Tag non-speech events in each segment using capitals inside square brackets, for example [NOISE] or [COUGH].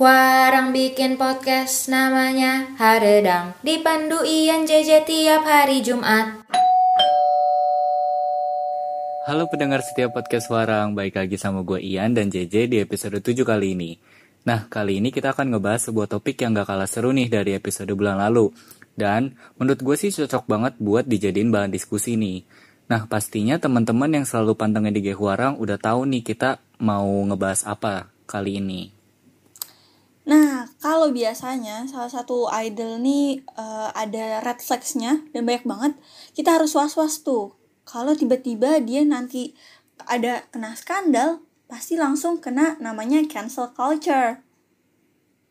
Warang bikin podcast namanya Haredang Dipandu Ian JJ tiap hari Jumat Halo pendengar setiap podcast Warang, baik lagi sama gue Ian dan JJ di episode 7 kali ini. Nah, kali ini kita akan ngebahas sebuah topik yang gak kalah seru nih dari episode bulan lalu. Dan menurut gue sih cocok banget buat dijadiin bahan diskusi nih. Nah, pastinya teman-teman yang selalu pantengin di Warang udah tahu nih kita mau ngebahas apa kali ini. Nah, kalau biasanya salah satu idol nih uh, ada red flags-nya dan banyak banget, kita harus was-was tuh. Kalau tiba-tiba dia nanti ada kena skandal, pasti langsung kena namanya cancel culture.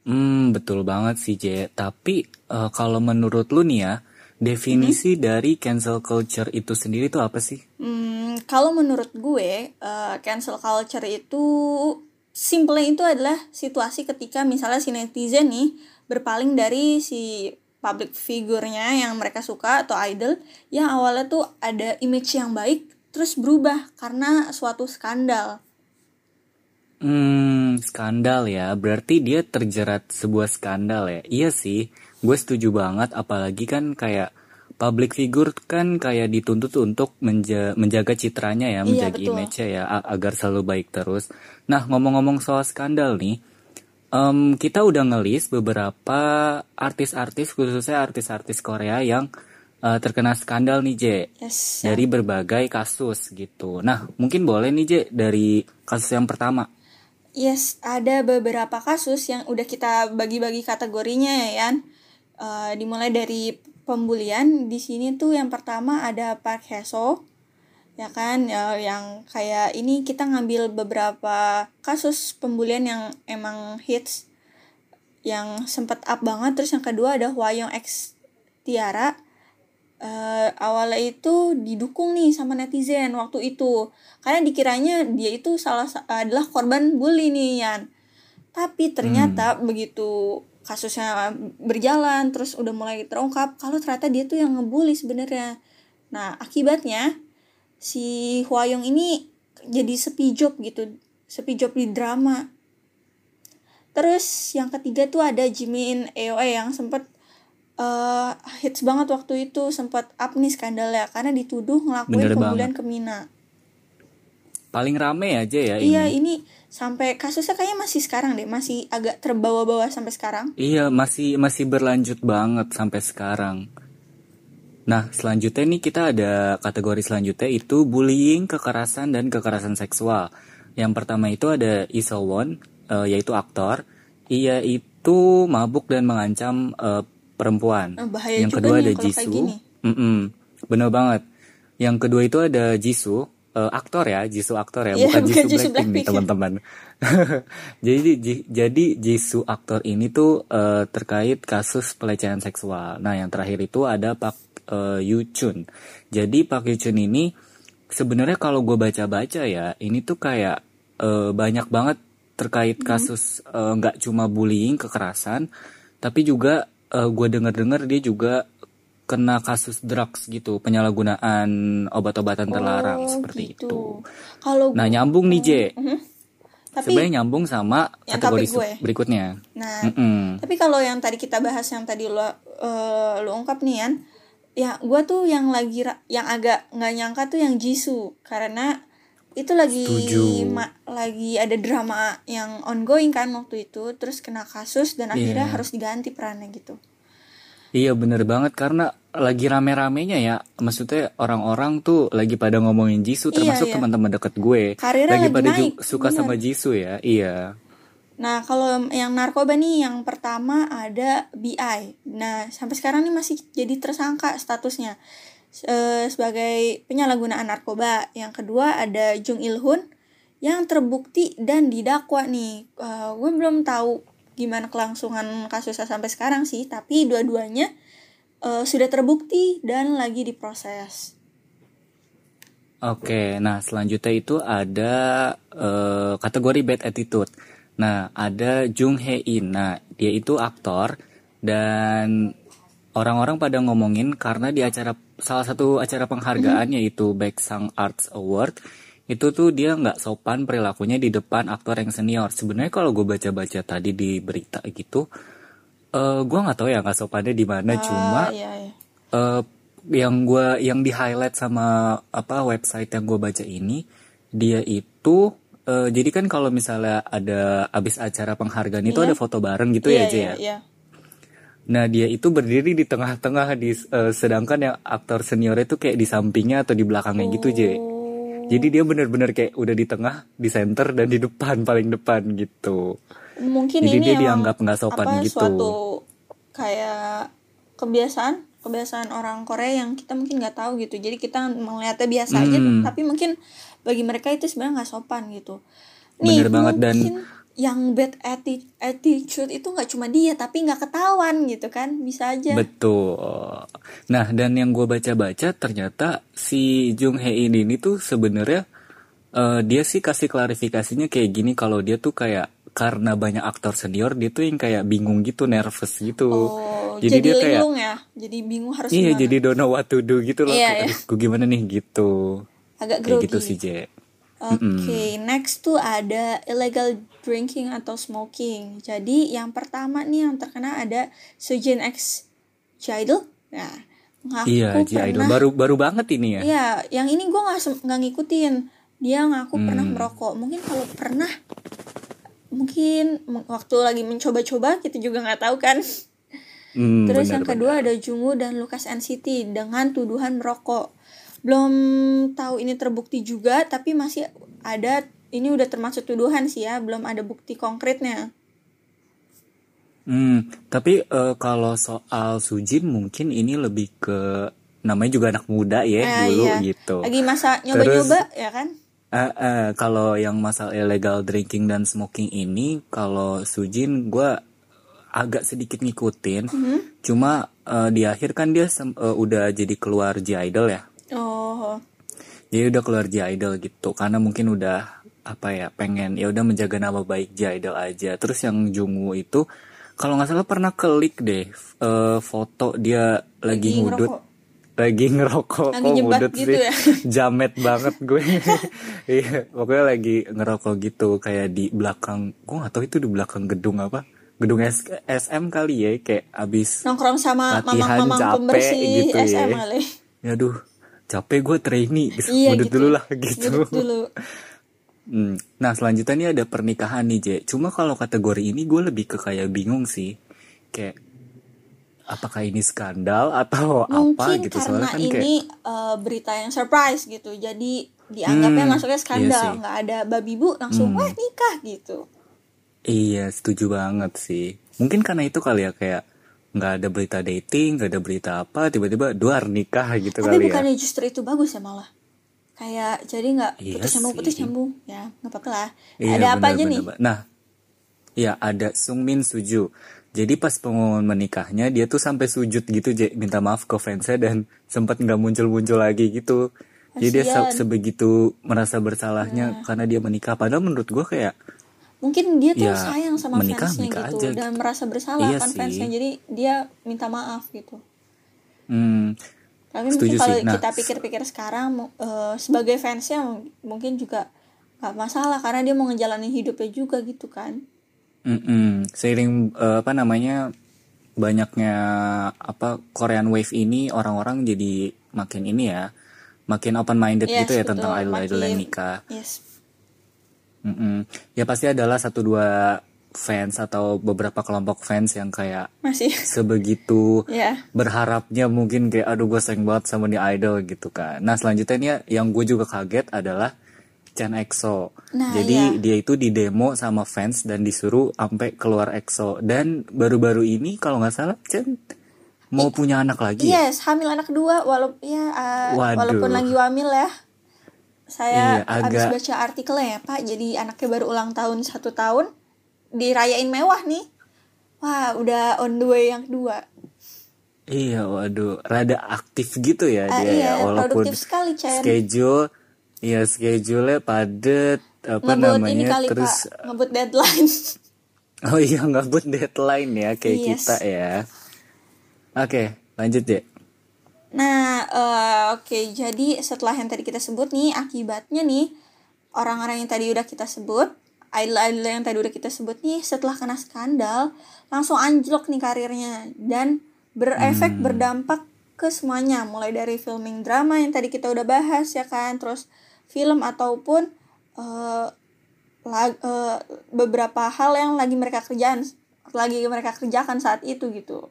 Hmm, betul banget sih, J. Tapi uh, kalau menurut lu nih ya, definisi hmm. dari cancel culture itu sendiri tuh apa sih? Hmm, kalau menurut gue, uh, cancel culture itu simple itu adalah situasi ketika misalnya si netizen nih berpaling dari si public figurnya yang mereka suka atau idol yang awalnya tuh ada image yang baik terus berubah karena suatu skandal. Hmm, skandal ya. Berarti dia terjerat sebuah skandal ya. Iya sih, gue setuju banget. Apalagi kan kayak public figure kan kayak dituntut untuk menja menjaga citranya ya, iya, menjaga image-nya ya agar selalu baik terus. Nah, ngomong-ngomong soal skandal nih, um, kita udah ngelis beberapa artis-artis khususnya artis-artis Korea yang uh, terkena skandal nih J yes, dari berbagai kasus gitu. Nah mungkin boleh nih J dari kasus yang pertama. Yes, ada beberapa kasus yang udah kita bagi-bagi kategorinya ya Yan. Uh, dimulai dari pembulian di sini tuh yang pertama ada Park Hae-soo ya kan? Ya, yang kayak ini kita ngambil beberapa kasus pembulian yang emang hits yang sempat up banget. Terus yang kedua ada Hwayong X Tiara. Uh, awalnya itu didukung nih sama netizen waktu itu. Karena dikiranya dia itu salah adalah korban bully nih Yan. Tapi ternyata hmm. begitu kasusnya berjalan terus udah mulai terungkap kalau ternyata dia tuh yang ngebully sebenarnya. Nah akibatnya si Hwayong ini jadi sepi job gitu sepi job di drama. Terus yang ketiga tuh ada Jimin EOE yang sempat uh, hits banget waktu itu sempat up nih skandalnya karena dituduh ngelakuin Bener pembulian ke Mina paling rame aja ya iya ini. ini sampai kasusnya kayaknya masih sekarang deh masih agak terbawa-bawa sampai sekarang iya masih masih berlanjut banget sampai sekarang Nah, selanjutnya nih kita ada kategori selanjutnya itu bullying, kekerasan, dan kekerasan seksual. Yang pertama itu ada Isowon, uh, yaitu aktor. Ia itu mabuk dan mengancam uh, perempuan. Oh, yang kedua ada Jisoo. Mm -mm, bener banget. Yang kedua itu ada Jisoo, uh, aktor ya, Jisoo aktor ya, yeah, bukan, bukan Jisoo Blackpink nih teman-teman. [LAUGHS] jadi jadi Jisoo aktor ini tuh uh, terkait kasus pelecehan seksual. Nah, yang terakhir itu ada Pak uh, Yuchun. Jadi Pak Yuchun ini sebenarnya kalau gue baca-baca ya, ini tuh kayak uh, banyak banget terkait hmm. kasus eh, nggak uh, cuma bullying, kekerasan, tapi juga uh, gue dengar-dengar dia juga kena kasus drugs gitu, penyalahgunaan obat-obatan terlarang oh, seperti gitu. itu. Kalau nah nyambung nih J. Uh -huh. Tapi sebenarnya nyambung sama kategori gue. berikutnya. Nah, mm -mm. tapi kalau yang tadi kita bahas yang tadi lo uh, lo ungkap nih kan, ya gue tuh yang lagi yang agak nggak nyangka tuh yang Jisoo karena itu lagi ma, lagi ada drama yang ongoing kan waktu itu terus kena kasus dan akhirnya yeah. harus diganti perannya gitu iya bener banget karena lagi rame-ramenya ya maksudnya orang-orang tuh lagi pada ngomongin Jisoo iya, termasuk iya, iya. teman-teman deket gue Karirnya lagi, lagi pada naik, suka bener. sama Jisoo ya iya Nah, kalau yang narkoba nih yang pertama ada BI. Nah, sampai sekarang nih masih jadi tersangka statusnya e, sebagai penyalahgunaan narkoba. Yang kedua ada Jung Il Hun yang terbukti dan didakwa nih. E, gue belum tahu gimana kelangsungan kasusnya sampai sekarang sih, tapi dua-duanya e, sudah terbukti dan lagi diproses. Oke, nah selanjutnya itu ada uh, kategori bad attitude. Nah, ada Jung Hae In. Nah, dia itu aktor dan orang-orang pada ngomongin karena di acara salah satu acara penghargaan mm -hmm. yaitu Baeksang Arts Award itu tuh dia nggak sopan perilakunya di depan aktor yang senior. Sebenarnya kalau gue baca-baca tadi di berita gitu, uh, gue nggak tahu ya nggak sopannya di mana. Uh, cuma iya, iya. Uh, yang gue yang di highlight sama apa website yang gue baca ini, dia itu uh, jadi kan kalau misalnya ada abis acara penghargaan itu iya. ada foto bareng gitu ya, iya, ya, Jaya. Iya, iya. Nah dia itu berdiri di tengah-tengah di uh, sedangkan yang aktor senior itu kayak di sampingnya atau di belakangnya oh. gitu Jaya jadi dia benar-benar kayak udah di tengah, di center dan di depan paling depan gitu. Mungkin Jadi ini dia dianggap nggak sopan apa, gitu. Suatu kayak kebiasaan kebiasaan orang Korea yang kita mungkin nggak tahu gitu. Jadi kita melihatnya biasa hmm. aja, tapi mungkin bagi mereka itu sebenarnya nggak sopan gitu. Nih, Bener banget dan yang bad attitude itu nggak cuma dia tapi nggak ketahuan gitu kan bisa aja betul nah dan yang gue baca-baca ternyata si Jung Hae In ini tuh sebenarnya uh, dia sih kasih klarifikasinya kayak gini kalau dia tuh kayak karena banyak aktor senior dia tuh yang kayak bingung gitu nervous gitu oh, jadi, jadi dia kayak ya jadi bingung harus iya gimana? jadi don't know what to do gitu loh iya, iya. gue gimana nih gitu agak grogi. kayak gitu sih J Oke, okay, mm -hmm. next tuh ada illegal drinking atau smoking. Jadi yang pertama nih yang terkena ada Sujin X Jidol. Nah, ngaku iya, pernah, baru baru banget ini ya. Iya, yang ini gue nggak nggak ngikutin. Dia ngaku hmm. pernah merokok. Mungkin kalau pernah, mungkin waktu lagi mencoba-coba kita juga nggak tahu kan. Hmm, Terus benar, yang kedua benar. ada Jungu dan Lukas NCT dengan tuduhan merokok belum tahu ini terbukti juga tapi masih ada ini udah termasuk tuduhan sih ya belum ada bukti konkretnya hmm tapi uh, kalau soal Sujin mungkin ini lebih ke namanya juga anak muda ya eh, dulu iya. gitu lagi masa nyoba-nyoba ya kan Uh, uh, kalau yang masalah illegal drinking dan smoking ini, kalau Sujin gue agak sedikit ngikutin. Mm -hmm. Cuma uh, di akhir kan dia uh, udah jadi keluar J Idol ya. Oh. Jadi udah keluar J Idol gitu karena mungkin udah apa ya pengen ya udah menjaga nama baik J Idol aja. Terus yang Jungwoo itu kalau nggak salah pernah klik deh uh, foto dia lagi, lagi ngudut lagi ngerokok lagi kok ngudut gitu sih ya? [LAUGHS] jamet banget gue [LAUGHS] iya pokoknya lagi ngerokok gitu kayak di belakang gue nggak tahu itu di belakang gedung apa gedung S SM kali ya kayak abis nongkrong sama mamang-mamang pembersih gitu SM ya. kali ya aduh capek gue trainee gitu iya, gitu. dulu lah [LAUGHS] gitu dulu. Hmm. nah selanjutnya ini ada pernikahan nih Je cuma kalau kategori ini gue lebih ke kayak bingung sih. Kayak apakah ini skandal atau [LAUGHS] Mungkin apa gitu? Soalnya kan ini kayak uh, berita yang surprise gitu. Jadi dianggapnya hmm, masuknya skandal. iya nggak ada babi bu langsung hmm. wah nikah gitu. Iya setuju banget sih. Mungkin karena itu kali ya kayak nggak ada berita dating nggak ada berita apa tiba-tiba dua nikah gitu tapi kali ya. bukannya justru itu bagus ya malah kayak jadi nggak iya putus nyambung putus nyambung ya nggak apa-apa lah. Iya, ada bener, apa aja bener, nih nah ya ada Sungmin Suju. Jadi pas pengumuman menikahnya dia tuh sampai sujud gitu minta maaf ke fansnya dan [LAUGHS] sempat nggak muncul-muncul lagi gitu. Jadi dia se sebegitu merasa bersalahnya nah. karena dia menikah. Padahal menurut gue kayak mungkin dia tuh ya, sayang sama menikah, fansnya menikah gitu. aja. dan merasa bersalah iya kan sih. fansnya jadi dia minta maaf gitu. Hmm, tapi mungkin kalau nah, kita pikir-pikir sekarang uh, sebagai fansnya mungkin juga gak masalah karena dia mau ngejalanin hidupnya juga gitu kan mm -mm. seiring uh, apa namanya banyaknya apa Korean Wave ini orang-orang jadi makin ini ya makin open minded yes, gitu ya betul. tentang idol idol yang nikah yes Mm -mm. Ya pasti adalah satu dua fans atau beberapa kelompok fans yang kayak masih [LAUGHS] sebegitu yeah. berharapnya mungkin kayak aduh gue sayang banget sama nih idol gitu kan. Nah selanjutnya ini yang gue juga kaget adalah Chan EXO. Nah, Jadi yeah. dia itu di demo sama fans dan disuruh sampai keluar EXO dan baru-baru ini kalau nggak salah Chan mau I punya anak lagi. Ya? Yes, hamil anak dua walaupun ya uh, walaupun lagi hamil ya saya iya, agak... habis baca artikelnya ya pak jadi anaknya baru ulang tahun satu tahun dirayain mewah nih. Wah udah on the way yang kedua. Iya waduh rada aktif gitu ya uh, dia iya, ya walaupun sekali, schedule iya schedule padet apa ngebut namanya ini kali, terus pak. ngebut deadline. [LAUGHS] Oh iya ngebut deadline ya kayak yes. kita ya. Oke lanjut deh. Nah, uh, oke, okay, jadi setelah yang tadi kita sebut nih, akibatnya nih, orang-orang yang tadi udah kita sebut idol-idol yang tadi udah kita sebut nih setelah kena skandal langsung anjlok nih karirnya dan berefek hmm. berdampak ke semuanya mulai dari filming drama yang tadi kita udah bahas ya kan terus film ataupun uh, lag, uh, beberapa hal yang lagi mereka kerjaan lagi mereka kerjakan saat itu gitu.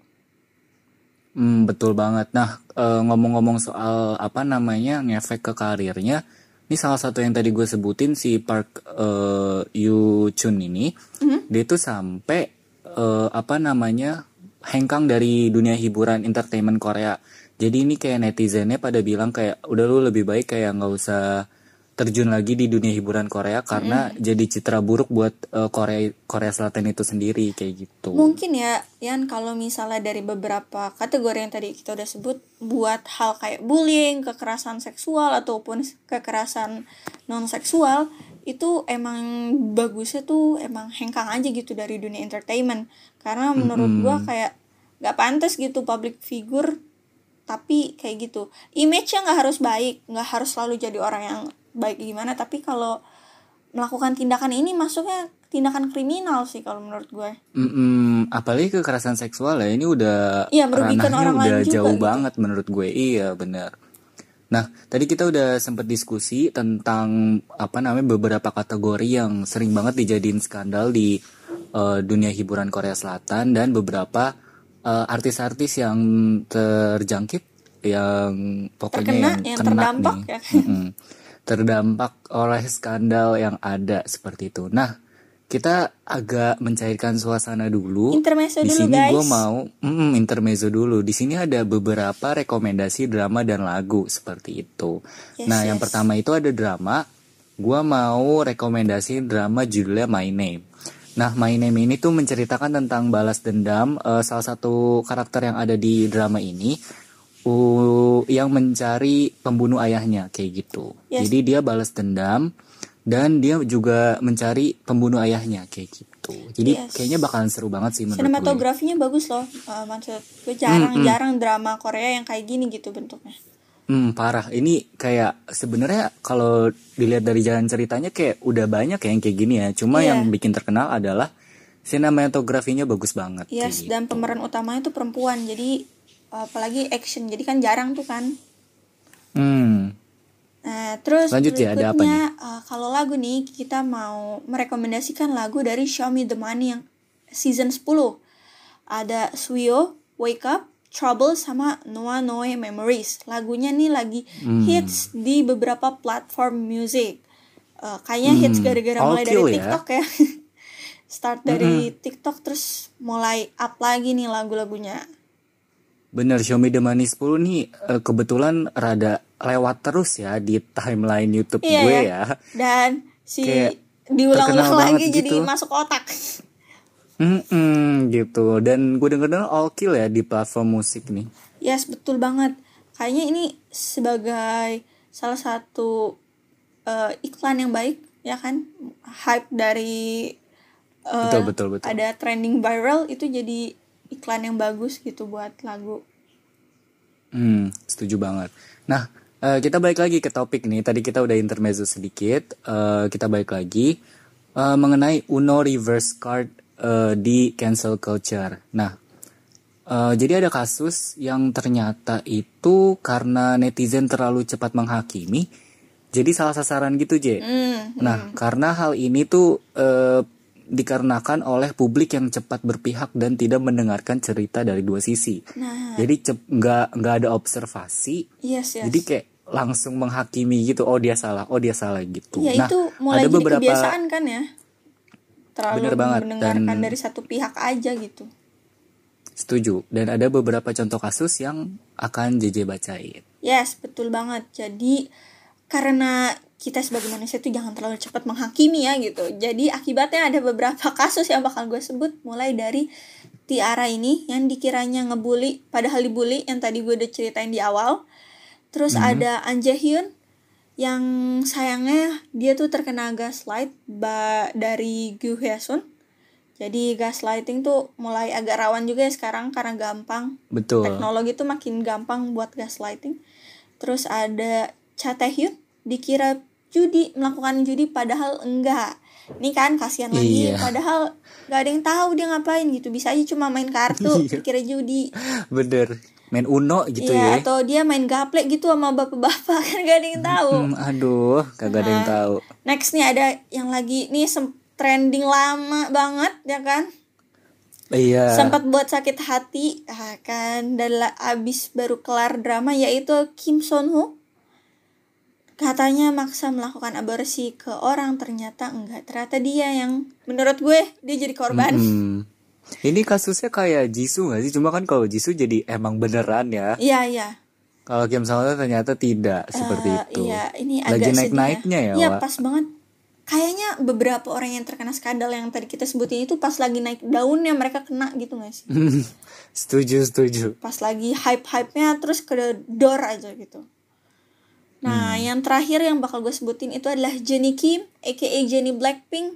Hmm, betul banget. Nah, uh, ngomong-ngomong soal apa namanya ngefek ke karirnya, ini salah satu yang tadi gue sebutin si Park uh, Yu Chun ini, mm-hmm. dia tuh sampai uh, apa namanya hengkang dari dunia hiburan entertainment Korea. Jadi ini kayak netizennya pada bilang kayak udah lu lebih baik kayak nggak usah terjun lagi di dunia hiburan Korea karena hmm. jadi citra buruk buat uh, Korea Korea Selatan itu sendiri kayak gitu. Mungkin ya, Yan kalau misalnya dari beberapa kategori yang tadi kita udah sebut buat hal kayak bullying, kekerasan seksual ataupun kekerasan non seksual itu emang bagusnya tuh emang hengkang aja gitu dari dunia entertainment karena menurut -hmm. gua kayak gak pantas gitu public figure tapi kayak gitu image-nya nggak harus baik nggak harus selalu jadi orang yang baik gimana tapi kalau melakukan tindakan ini masuknya tindakan kriminal sih kalau menurut gue. Mm -mm, apalagi kekerasan seksual ya ini udah iya, merugikan orang udah lain jauh juga, banget gitu. menurut gue. Iya benar. Nah tadi kita udah sempat diskusi tentang apa namanya beberapa kategori yang sering banget dijadiin skandal di uh, dunia hiburan Korea Selatan dan beberapa uh, artis-artis yang terjangkit yang pokoknya Terkena, yang, yang kena terdampak nih. ya. Mm -hmm, terdampak oleh skandal yang ada seperti itu. Nah, kita agak mencairkan suasana dulu. Intermezzo di sini gue mau mm, intermezzo dulu. Di sini ada beberapa rekomendasi drama dan lagu seperti itu. Yes, nah, yes. yang pertama itu ada drama. Gue mau rekomendasi drama judulnya My Name. Nah, My Name ini tuh menceritakan tentang balas dendam uh, salah satu karakter yang ada di drama ini uh, yang mencari pembunuh ayahnya kayak gitu. Yes. Jadi dia balas dendam dan dia juga mencari pembunuh ayahnya kayak gitu. Jadi yes. kayaknya bakalan seru banget sih menurut Sinematografinya gue. bagus loh. Uh, maksud gue jarang-jarang hmm, hmm. drama Korea yang kayak gini gitu bentuknya. Hmm, parah. Ini kayak sebenarnya kalau dilihat dari jalan ceritanya kayak udah banyak yang kayak gini ya. Cuma yeah. yang bikin terkenal adalah sinematografinya bagus banget. Yes, dan gitu. pemeran utamanya tuh perempuan. Jadi apalagi action jadi kan jarang tuh kan hmm. nah terus Lanjut ya, ada apa nih? Uh, kalau lagu nih kita mau merekomendasikan lagu dari Me The Money yang season 10 ada Suyo Wake Up Trouble sama Noah Noe Memories lagunya nih lagi hmm. hits di beberapa platform music uh, kayaknya hmm. hits gara-gara mulai dari ya? TikTok ya, ya. [LAUGHS] start dari -hmm. TikTok terus mulai up lagi nih lagu-lagunya Bener, Xiaomi The Money 10 nih uh, kebetulan rada lewat terus ya di timeline YouTube iya, gue ya. ya. Dan si diulang-ulang lagi gitu. jadi masuk otak. Mm -mm, gitu. Dan gue denger-denger all kill ya di platform musik nih. Yes, betul banget. Kayaknya ini sebagai salah satu uh, iklan yang baik ya kan. Hype dari uh, betul, betul, betul. ada trending viral itu jadi iklan yang bagus gitu buat lagu. Hmm, setuju banget. Nah, uh, kita balik lagi ke topik nih. Tadi kita udah intermezzo sedikit. Uh, kita balik lagi uh, mengenai Uno reverse card uh, di cancel culture. Nah, uh, jadi ada kasus yang ternyata itu karena netizen terlalu cepat menghakimi. Jadi salah sasaran gitu, J. Mm, nah, karena hal ini tuh uh, dikarenakan oleh publik yang cepat berpihak dan tidak mendengarkan cerita dari dua sisi. Nah. Jadi nggak nggak ada observasi. Yes, yes. Jadi kayak langsung menghakimi gitu. Oh dia salah, oh dia salah gitu. Ya nah, itu mulai ada beberapa kebiasaan kan ya. Terlalu bener banget mendengarkan dan, dari satu pihak aja gitu. Setuju. Dan ada beberapa contoh kasus yang akan JJ bacain. Yes, betul banget. Jadi karena kita sebagai manusia itu jangan terlalu cepat menghakimi ya gitu. Jadi akibatnya ada beberapa [LAUGHS] kasus yang bakal gue sebut mulai dari Tiara ini yang dikiranya ngebully padahal dibully yang tadi gue udah ceritain di awal. Terus mm -hmm. ada Anja Hyun yang sayangnya dia tuh terkena gaslight dari Gu Hyesun jadi gaslighting tuh mulai agak rawan juga ya sekarang karena gampang. Betul. Teknologi tuh makin gampang buat gaslighting. Terus ada Cha Tae Hyun dikira judi melakukan judi padahal enggak. Ini kan kasihan lagi. Iya. padahal nggak ada yang tahu dia ngapain gitu. Bisa aja cuma main kartu Iya. kira judi. Bener. Main uno gitu Iya, ya. atau dia main gaplek gitu sama bapak-bapak. [LAUGHS] Kan gak ada yang tahu. Hmm, aduh kagak ada yang Nah. tahu. next nih ada yang lagi nih trending lama banget ya kan? Iya. Sempat buat sakit hati ah, kan dan abis baru kelar drama yaitu Kim Son Ho katanya maksa melakukan aborsi ke orang ternyata enggak ternyata dia yang menurut gue dia jadi korban Hmm. Ini kasusnya kayak Jisoo gak sih? Cuma kan kalau Jisoo jadi emang beneran ya. iya iya Kalau Kim Hyun ternyata tidak seperti Eh, itu. iya ini Lagi agak naik-naiknya ya, iya pas banget kayaknya beberapa orang yang terkena skandal yang tadi kita sebutin itu pas lagi naik daunnya mereka kena gitu gak sih [LAUGHS] setuju, setuju. pas lagi hype-hype-nya terus ke door aja gitu. Nah, Hmm. yang terakhir yang bakal gue sebutin itu adalah Jennie Kim, aka Jennie Blackpink,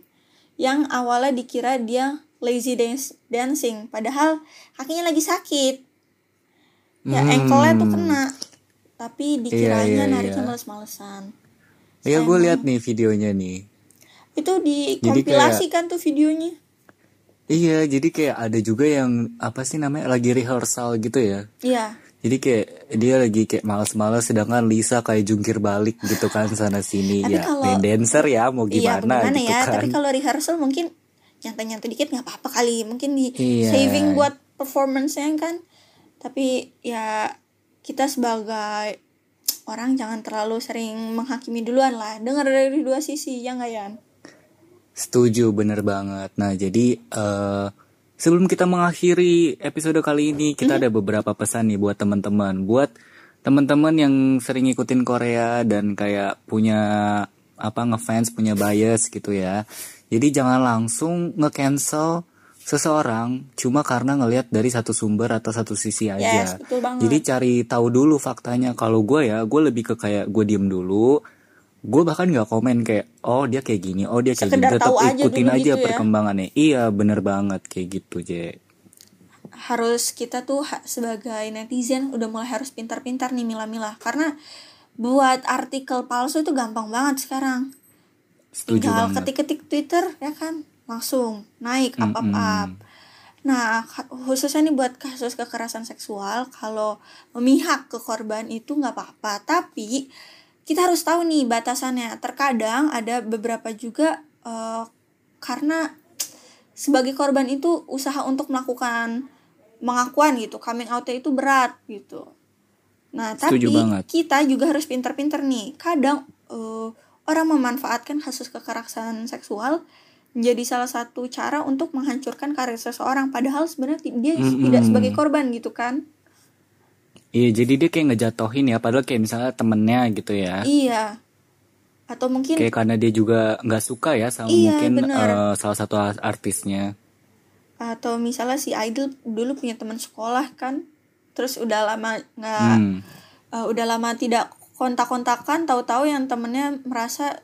yang awalnya dikira dia lazy dance dancing, padahal kakinya lagi sakit. Ya, Hmm. ankle-nya tuh kena, tapi dikiranya Iya, iya, nariknya iya. males-malesan. Ya gue lihat nih videonya nih. Itu Jadi dikompilasikan tuh videonya. Iya, jadi kayak ada juga yang apa sih namanya lagi rehearsal gitu ya. Iya. Jadi kayak dia lagi kayak males-males sedangkan Lisa kayak jungkir balik gitu kan sana sini Tapi ya. kalau- Main dancer ya mau Iya, gimana bagaimana gitu ya? kan. Tapi kalau rehearsal mungkin nyantai-nyantai dikit nggak apa-apa kali. Mungkin di Iya. saving buat performance-nya kan. Tapi ya kita sebagai orang jangan terlalu sering menghakimi duluan lah. Dengar dari dua sisi, ya nggak Yan? Setuju, bener banget. Nah, jadi eh sebelum kita mengakhiri episode kali ini, kita ada beberapa pesan nih buat teman-teman. Buat teman-teman yang sering ngikutin Korea dan kayak punya apa ngefans, punya bias gitu ya. Jadi jangan langsung nge-cancel seseorang cuma karena ngelihat dari satu sumber atau satu sisi aja. Yes, betul banget. Jadi cari tahu dulu faktanya. Kalau gue ya, gue lebih ke kayak gue diem dulu. Gue bahkan nggak komen kayak, oh dia kayak gini, oh dia kayak Sekedar gini. Tetap aja ikutin aja gitu ya. perkembangannya. Iya, bener banget kayak gitu, Je. Harus kita tuh sebagai netizen udah mulai harus pintar-pintar nih milah-milah. Karena buat artikel palsu itu gampang banget sekarang. Setuju tinggal ketik-ketik Twitter ya kan langsung naik up up up nah khususnya nih buat kasus kekerasan seksual kalau memihak ke korban itu nggak apa-apa tapi kita harus tahu nih batasannya terkadang ada beberapa juga eh, karena sebagai korban itu usaha untuk melakukan pengakuan gitu coming out itu berat gitu Nah, Setuju tapi banget. kita juga harus pinter-pinter nih. Kadang eh, orang memanfaatkan kasus kekerasan seksual menjadi salah satu cara untuk menghancurkan karir seseorang. Padahal sebenarnya dia Mm-mm. tidak sebagai korban gitu kan? Iya, jadi dia kayak ngejatohin ya. Padahal kayak misalnya temennya gitu ya. Iya. Atau mungkin Kayak karena dia juga nggak suka ya sama Iya, mungkin bener. eh, salah satu artisnya. atau misalnya si idol dulu punya teman sekolah kan, terus udah lama nggak Hmm. eh, udah lama tidak kontak-kontakan, tahu-tahu yang temennya merasa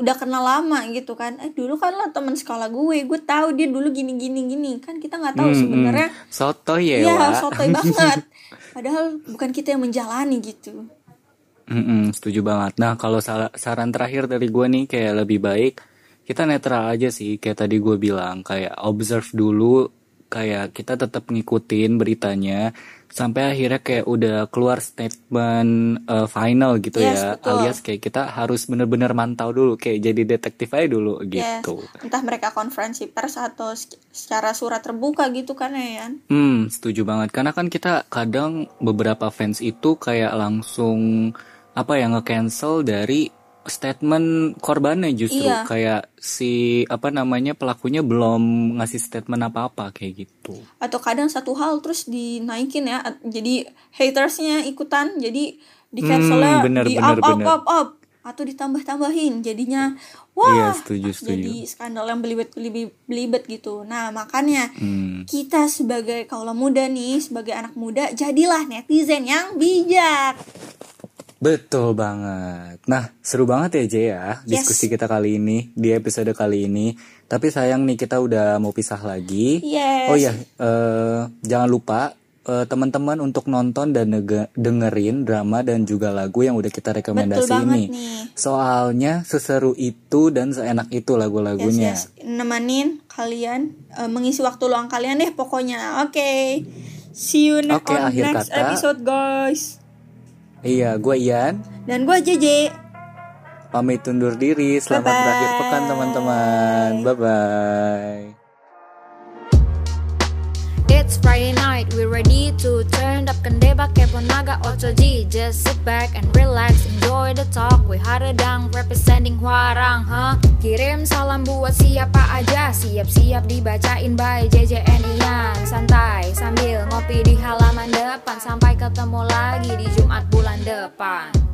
udah kenal lama gitu kan, eh dulu kan lo teman sekolah gue, gue tahu dia dulu gini gini gini kan kita nggak tahu Hmm, sebenarnya hmm. Soto ya, Iya, Wak. sotoy [LAUGHS] banget. Padahal bukan kita yang menjalani gitu. Mm-mm, setuju banget. Nah, kalau saran terakhir dari gue nih kayak lebih baik kita netral aja sih. Kayak tadi gue bilang kayak observe dulu, kayak kita tetap ngikutin beritanya sampai akhirnya kayak udah keluar statement eh, final gitu Yes, ya. betul. Alias kayak kita harus bener-bener mantau dulu, kayak jadi detektif aja dulu Yes. gitu. Entah mereka konferensi pers atau se- secara surat terbuka gitu kan ya Yan. Hmm, setuju banget. Karena kan kita kadang beberapa fans itu kayak langsung apa ya nge-cancel dari statement korbannya justru Iya. kayak si apa namanya pelakunya belum ngasih statement apa-apa kayak gitu. Atau kadang satu hal terus dinaikin ya. Jadi hatersnya ikutan. Jadi di cancelnya Hmm, bener, di bener, up, up, bener. up, up. Atau ditambah-tambahin. Jadinya Iya, wah. setuju, setuju. Jadi skandal yang belibet-belibet gitu. Nah makanya Hmm. kita sebagai kaula muda nih, sebagai anak muda, jadilah netizen yang bijak. Betul banget. Nah, seru banget ya Jay ya Yes. diskusi kita kali ini di episode kali ini. Tapi sayang nih kita udah mau pisah lagi. Yes. Oh iya, eh, jangan lupa uh, teman-teman untuk nonton dan dengerin drama dan juga lagu yang udah kita rekomendasi ini. Nih. Soalnya seseru itu dan seenak itu lagu-lagunya. Yes, yes. Nemenin kalian uh, mengisi waktu luang kalian deh pokoknya. Oke. Okay. See you next okay, on next kata, episode guys. Iya, gue Ian. Dan gue JJ. Pamit undur diri. Selamat Bye -bye. berakhir pekan teman-teman. Bye bye. It's Friday night, we're ready to turn up. Kende pakai naga Otoji Just sit back and relax, enjoy the talk We Haredang representing Huarang, huh? Kirim salam buat siapa aja. Siap-siap dibacain by JJN Ian. Santai sambil ngopi di halaman depan. Sampai ketemu lagi di Jumat bulan depan